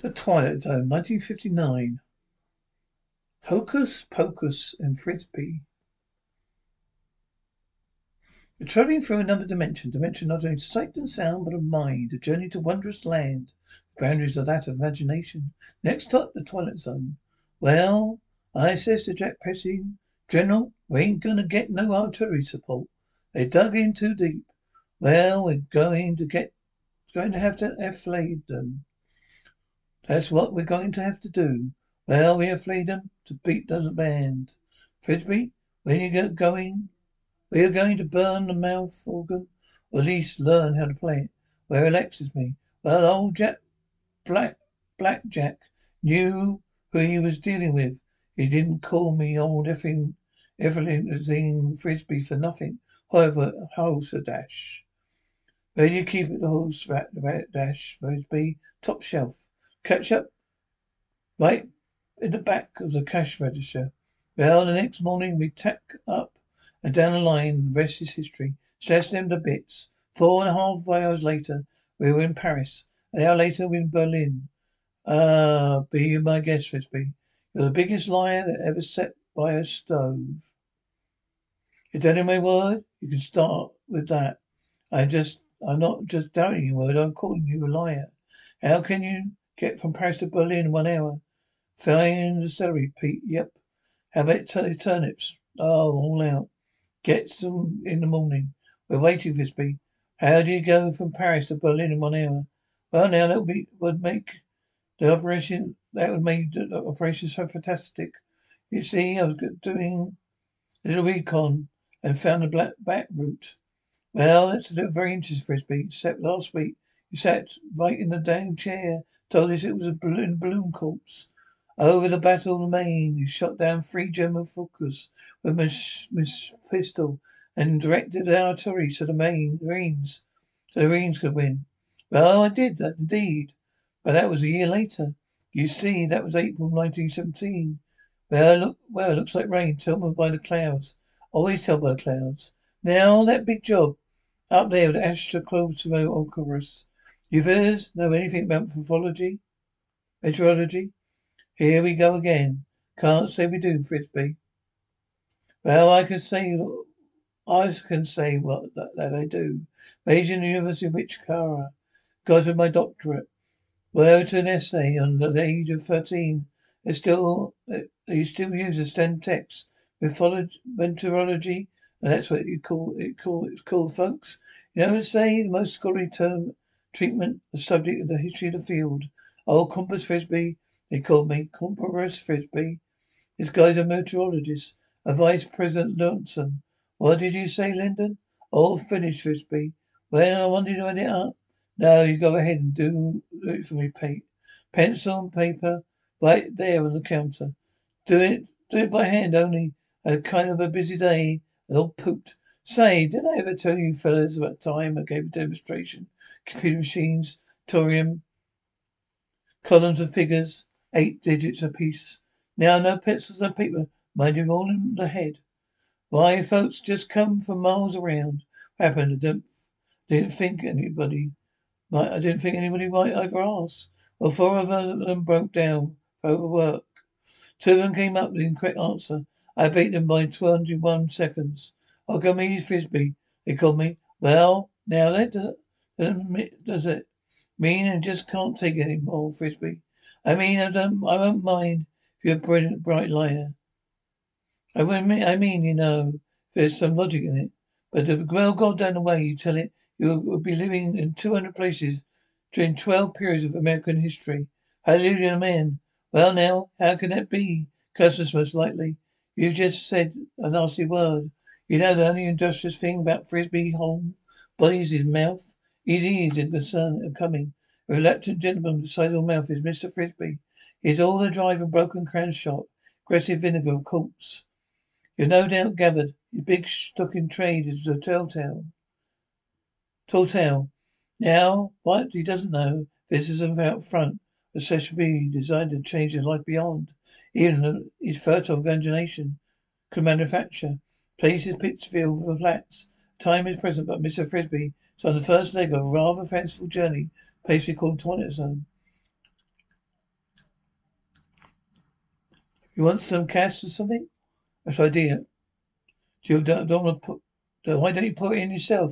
The Twilight Zone, 1959. Hocus Pocus and Frisby. You're traveling through another dimension. Dimension not only of sight and sound, but of mind. A journey to wondrous land. The boundaries are that of imagination. Next stop, the Twilight Zone. Well, I says to Jack Pressing, General, we ain't gonna get no artillery support. They dug in too deep. Well, we're going to get, going to have to efflate them. That's what we're going to have to do. Well, we efflate them to beat the band. Frisby, when you get going, we are going to burn the mouth organ, or at least learn how to play it. Where Alexis me? Well, old Jack, Black, Black Jack knew who he was dealing with. He didn't call me old effing, everything Frisby for nothing. However, dash. Where do you keep it, the dash, Frisby? Top shelf. Ketchup? Right in the back of the cash register. Well, the next morning we tack up and down the line, the rest is history. Slashed them to bits. Four and a half hours later, we were in Paris. An hour later, we were in Berlin. Ah, be my guest, Frisby. You're the biggest liar that ever sat by a stove. You're doubting my word? You can start with that. I just, I'm not just doubting your word. I'm calling you a liar. How can you get from Paris to Berlin in one hour? Find the celery, Pete. Yep. How about t- turnips? Oh, all out. Get some in the morning. We're waiting, for Frisby. How do you go from Paris to Berlin in one hour? Well, now that would be would make the operation that would make the operation so fantastic. You see, I was doing a little recon and found the black back route. Well, that's a little very interesting, Frisby. Except last week, you sat right in the damn chair, told us it was a balloon, balloon corpse. Over the Battle of the Main, he shot down three German Fokkers with Miss Pistol and directed our artillery to the main Marines so the Marines could win. Well, I did that indeed. But that was a year later. You see, that was April 1917. Well, look, well, looks like rain. Tell me by the clouds. Always tell by the clouds. Now, that big job up there with Astra Oculus. You fellas know anything about morphology? Meteorology? Here we go again. Can't say we do, Frisby. Well, I can say, I can say what that, that I do. Major in the University of Wichita. Got my doctorate. Wrote an essay on the age of thirteen. They still, they still use the STEM text. Mythology, meteorology, and that's what you call it. Call it's called, folks. You know what I say? The most scholarly term treatment, the subject of the history of the field. Oh, Compass Frisby. They called me Compass Frisby. This guy's a meteorologist. A Vice President Lawson. What did you say, Lyndon? Oh, all finished, Frisby. Well, I wanted to end it up. Now you go ahead and do, it for me, Pete. Pencil and paper right there on the counter. Do it, do it by hand only. A kind of a busy day and all pooped. Say, did I ever tell you fellas about time I gave a demonstration? Computer machines, thorium, columns of figures, eight digits apiece. Now no pencils and paper, mind you all in the head. Why, folks just come from miles around. What happened? I didn't, didn't think anybody might, I didn't think anybody might ever ask. Well, four of them broke down overwork. Two of them came up with the incorrect answer. I beat them by 21 seconds. Archimedes Frisby, they called me. Well, now that doesn't, does it mean I just can't take it anymore, Frisby? I mean, I don't, I won't mind if you're a brilliant, bright liar. I mean, I mean, you know, there's some logic in it. But the well goddamn the way you tell it, you will be living in 200 places during 12 periods of American history. Hallelujah, amen. Well now, how can that be? Curses most likely. You've just said a nasty word. You know the only industrious thing about Frisby home bodies is mouth. Easy is in concern of coming. A reluctant gentleman with sizable mouth is Mr. Frisby. He is all the drive of broken crown shop, aggressive vinegar of corpse. You're no doubt gathered. Your big stock in trade is a telltale. Tall tale. Now, what he doesn't know, this is out front. The be designed to change his life beyond. Even his fertile imagination could manufacture. Places Pittsfield for flats. Time is present, but Mr. Frisby so on the first leg of a rather fanciful journey, basically called Twilight Zone. You want some cash or something? That's idea. Do you don't, don't want to put, do, why don't you put it in yourself?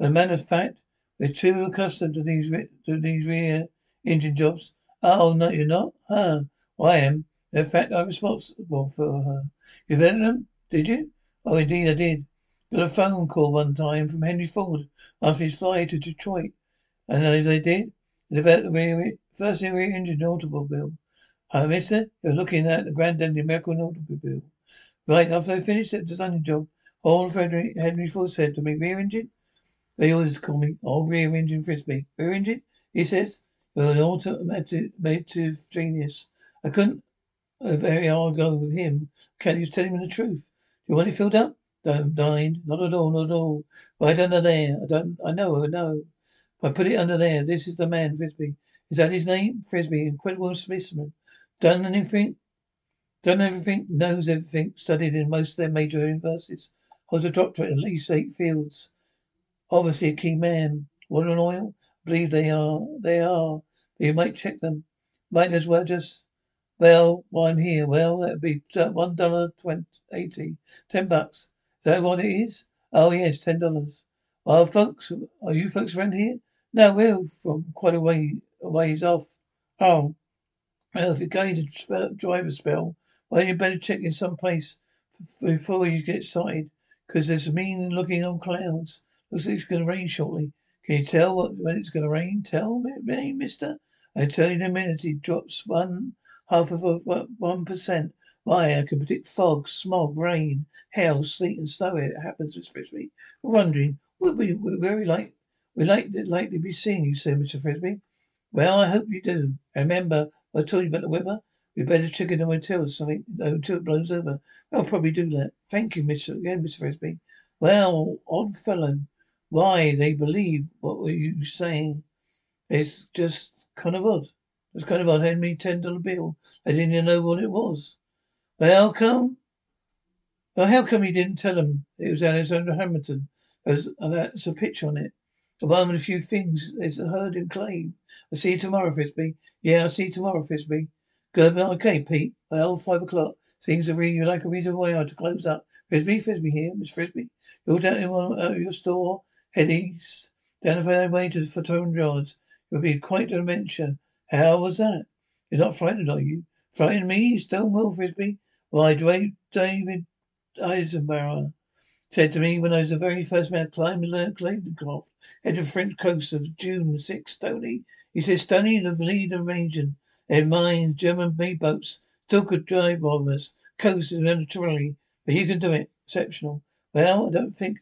As a matter of fact, we're too accustomed to these to these rear engine jobs. Oh, no, you're not? Huh? Well, I am. In fact, I'm responsible for her. You vetted them? Did you? Oh, indeed, I did. Got a phone call one time from Henry Ford after his flight to Detroit, and as I did, the rear, first rear engine automobile. Hi, mister. You're looking at the granddaddy American automobile. Right, after I finished the designing job, old Frederick Henry Ford said to me, rear engine? They always call me old rear engine frisby. Rear engine? He says, you're an automotive genius. I couldn't a very hard go with him. Can you tell him the truth? Do you want it filled up? Don't mind. Not at all, not at all. Right under there. I don't I know, I know. I put it under there. This is the man, Frisby. Is that his name? Frisby, incredible specimen. Done anything? Done everything, knows everything, studied in most of their major universities. Holds a doctorate in at least eight fields. Obviously a key man. Water and oil? I believe they are. They are. But you might check them. Might as well just well, while I'm here, well, that'd be uh, one dollar twenty eighty. Ten bucks. Is that what it is? Oh yes, ten dollars. Well, folks, are you folks around here? No, we're from quite a way a ways off. Oh, well, if you're going to spell, drive a spell, well, you better check in some place f- before you get started, because there's mean looking on clouds. Looks like it's going to rain shortly. Can you tell what when it's going to rain? Tell me, mister. I tell you in a minute. He drops one half of a one percent. Why, I can predict fog, smog, rain, hail, sleet, and snow. It happens with Frisby. We're wondering, would we, we very like, we like likely be seeing you soon, Mr. Frisby. Well, I hope you do. remember, I told you about the weather. We better check the hotel something until it blows over. I'll probably do that. Thank you, Mr. again, Mr. Frisby. Well, odd fellow. Why, they believe what were you saying. It's just kind of odd. It's kind of odd. Handed me ten dollar bill. I didn't even know what it was. Well, come. Well, how come he didn't tell them it was Alexander Hamilton? There's, that's a picture on it. One with a few things is heard him claim. I'll see you tomorrow, Frisby. Yeah, I'll see you tomorrow, Frisby. Good. Okay, Pete. Well, five o'clock. Seems to really like a reason why I had to close up. Frisby, Frisby here, Miss Frisby. You're down in one, uh, your store, head east, down the way to for hundred yards. You'll be quite an adventure. How was that? You're not frightened, are you? Frightened me? Stonewall Frisby? Why, David Eisenhower said to me when I was the very first man to climb Clayton head of the French coast of June 6, Stony. He said, Stony, the leader region, their mines, German made boats, still could drive bombers, coast is militarily, but you can do it. Exceptional. Well, I don't think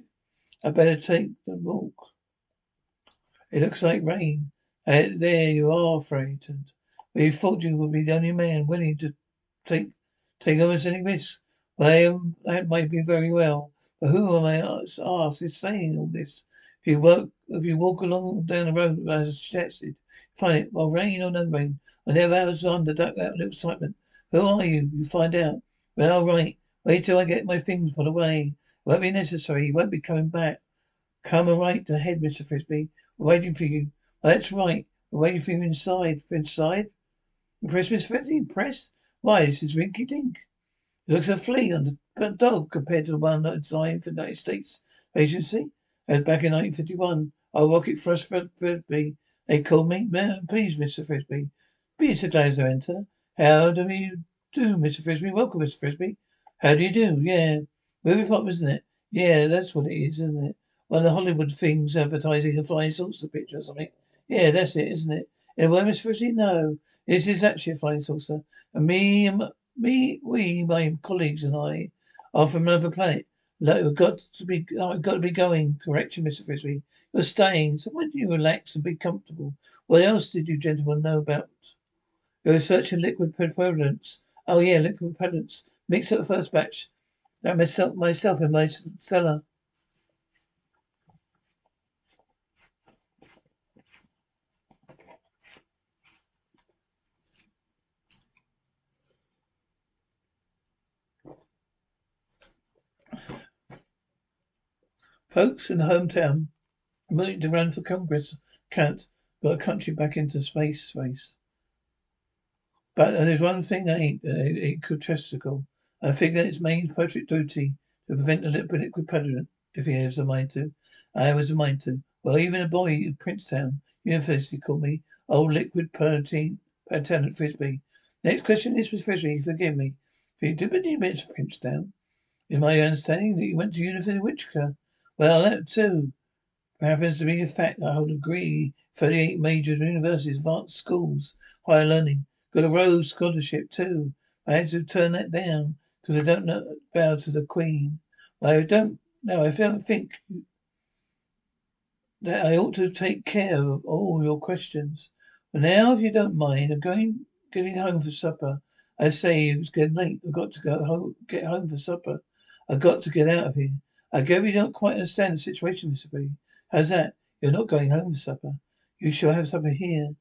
I better take the walk. It looks like rain. Uh, there you are, frightened. But you thought you would be the only man willing to take take almost any risk. Well, um, that might be very well. But who am I ask is saying all this? If you work, if you walk along down the road as suggested, find it. Well, rain or no rain, I never was under that little excitement. Who are you? You find out. Well, right. Wait till I get my things put away. It won't be necessary. You won't be coming back. Come and right ahead, Mr. Frisby. We're waiting for you. That's right. We're waiting for you inside. For inside? Impressed, Miss Freddy? Why, this is Rinky Dink. It looks a flea on the dog compared to the one that designed for the United States Agency. And back in 1951. Our rocket thrust Frisby. They called me. Man, please, Mr. Frisby. Be so glad to enter. How do you do, Mr. Frisby? Welcome, Mr. Frisby. How do you do? Yeah. Movie pop, isn't it? Yeah, that's what it is, isn't it? One of the Hollywood things advertising a flying saucer picture or something. Yeah, that's it, isn't it? In a word, Miss Frisby? No. This is actually a flying saucer. And me, me, we, my colleagues and I are from another planet. We've got to be, I've got to be going. Correction, Mr. Frisby. You're staying. So why don't you relax and be comfortable? What else did you gentlemen know about? You're researching liquid propellants. Oh yeah, liquid propellants. Mix up the first batch. That myself, myself in my cellar. Folks in the hometown willing to run for Congress can't got a country back into space race. But there's one thing I ain't egotistical. I figure it's main perfect duty to prevent the liquid president, if he has the mind to. I was the mind to. Well, even a boy in Princeton University called me old liquid protein Lieutenant Frisby. Next question is, Miss Frisby, forgive me. If you did admit to Princeton? In my understanding that you went to University of Wichita. Well, that too happens to be a fact. I hold a degree, 38 major universities, advanced schools, higher learning. Got a Rhodes scholarship too. I had to turn that down because I don't know bow to the Queen. Well, I don't know. I don't think that I ought to take care of all your questions. But now, if you don't mind, I'm going getting home for supper. I say it's getting late. I've got to go home, get home for supper. I've got to get out of here. I guess you don't quite understand the situation, Mr. B. How's that? You're not going home for supper. You shall have supper here.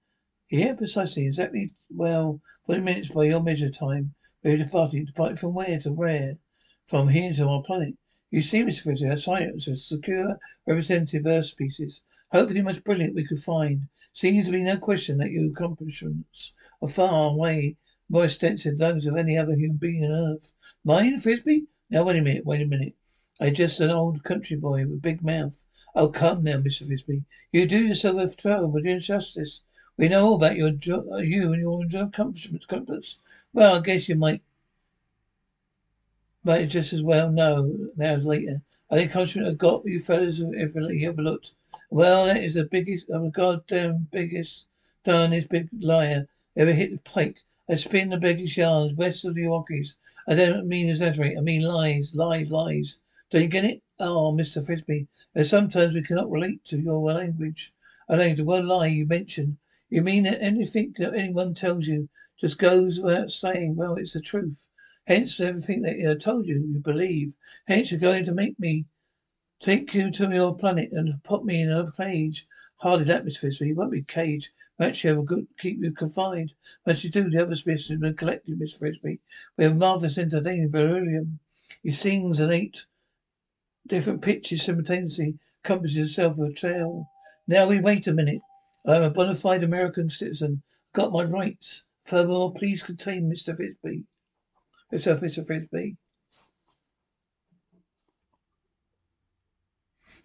Here, precisely, exactly, well, forty minutes by your measure time. We're departing. Departing from where to where? From here to our planet. You see, Mr. Frisby, our science a secure representative Earth species. Hopefully most brilliant we could find. Seems to be no question that your accomplishments are far away more extensive than those of any other human being on Earth. Mine, Frisby? Now wait a minute, wait a minute. I'm just an old country boy with a big mouth. Oh, come now, Mr. Frisby. You do yourself a with injustice. We know all about your jo- uh, you and your accomplishments. Comforts. Well, I guess you might, might just as well know now as later. I the accomplishment I got you fellas have ever overlooked. Well, that is the biggest, I'm goddamn biggest, darnest big liar ever hit the pike. I spin the biggest yarns west of the Rockies. I don't mean exaggerate. I mean lies, lies, lies. Don't you get it? Oh, Mr. Frisby, there's sometimes we cannot relate to your language. I know the one lie you mentioned. You mean that anything that anyone tells you just goes without saying, well, it's the truth. Hence, everything that I told you, you believe. Hence, you're going to make me Take you to your planet and put me in a cage. Hardly Miss Frisby. You won't be caged. Actually, I will good, keep you confined. But you do, the other species have been collected, Miss Frisby. We have marvelous entertaining beryllium. He sings and eight different pitches simultaneously, accompanies himself with a trail. Now we wait a minute. I am a bona fide American citizen. Got my rights. Furthermore, please contain Mr. Frisby. Mr. Mr. Frisby.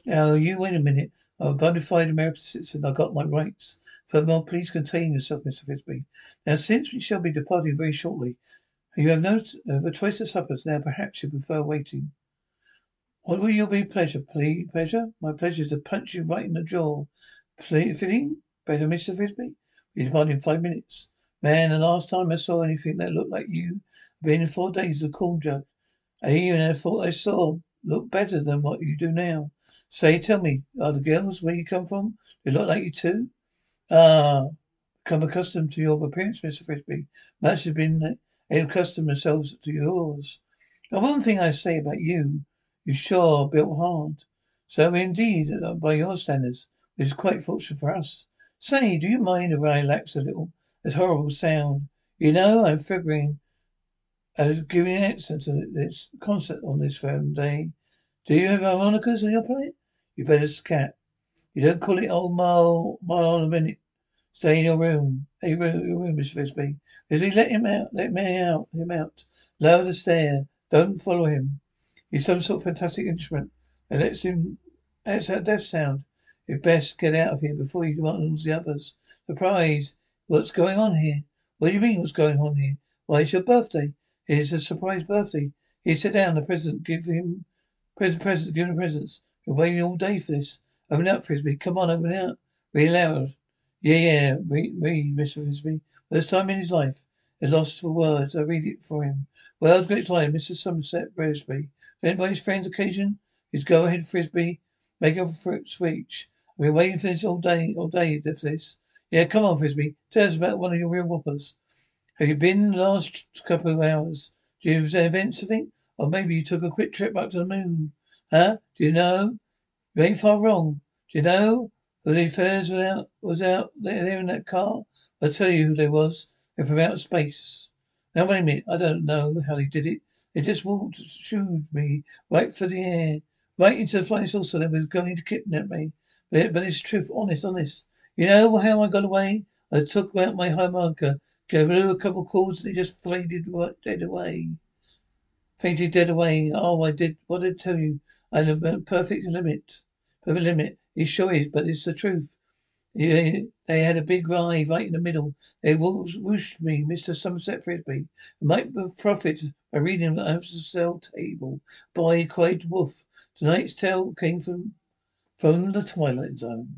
Now, you wait a minute. I'm a bona fide American citizen. I got my rights. Furthermore, please contain yourself, Mr. Frisby. Now, since we shall be departing very shortly, you have no have a choice of suppers. Now, perhaps you prefer waiting. What will your be pleasure? Please, pleasure? My pleasure is to punch you right in the jaw. Please, fitting? Better, Mr. Frisby? We depart in five minutes. Man, the last time I saw anything that looked like you, been in four days of corn jug. I even thought I saw look better than what you do now. Say, tell me, are the girls where you come from? They look like you too? Ah, come accustomed to your appearance, Mr. Frisby. Much have been accustomed themselves to yours. Now, one thing I say about you, you sure built hard. So indeed, uh, by your standards, which is quite fortunate for us. Say, do you mind if I relax a little? This horrible sound. You know, I'm figuring at giving an answer to this concert on this firm day. Do you have harmonicas on your plate? You better scat. You don't call it old mile, mile a minute. Stay in your room. Hey, your room, Miss Frisby. Frisby, let him out. Let me out. Let him out. Lower the stair. Don't follow him. He's some sort of fantastic instrument. And lets him. That's our death sound. You'd best get out of here before you lose the others. Surprise! What's going on here? What do you mean, what's going on here? Why, it's your birthday. It's a surprise birthday. Here, sit down. The president give him Present, present, give him presents. Been waiting all day for this. Open up, Frisby. Come on, open up. Read loud. Yeah, yeah. Read, read, Mr. Frisby. First time in his life. He's lost for words. I read it for him. Well, great time, Mr. Somerset Frisby. Anybody's friend's occasion? Please go ahead, Frisby. Make up a speech. I've been waiting for this all day, all day for this. Yeah, come on, Frisby. Tell us about one of your real whoppers. Have you been the last couple of hours? Do you have events to think? Or maybe you took a quick trip up to the moon. Huh? Do you know? You ain't far wrong. Do you know who the affairs was out, was out there, there in that car? I'll tell you who they was. They're from outer space. Now wait a minute. I don't know how they did it. They just walked, shooed me right for the air, right into the flying saucer that was going to kidnap me. But, but it's truth, honest, honest. You know how I got away? I took out my harmonica, gave blew a couple of calls and they just faded dead away. Fainted dead away. Oh, I did what I tell you. I'm a perfect limit. Perfect limit. It sure is, but it's the truth. They had a big ride right in the middle. They whooshed me, Mr. Somerset Frisby. I might profit by reading the cell table. Boy, cried Wolf. Tonight's tale came from from the Twilight Zone.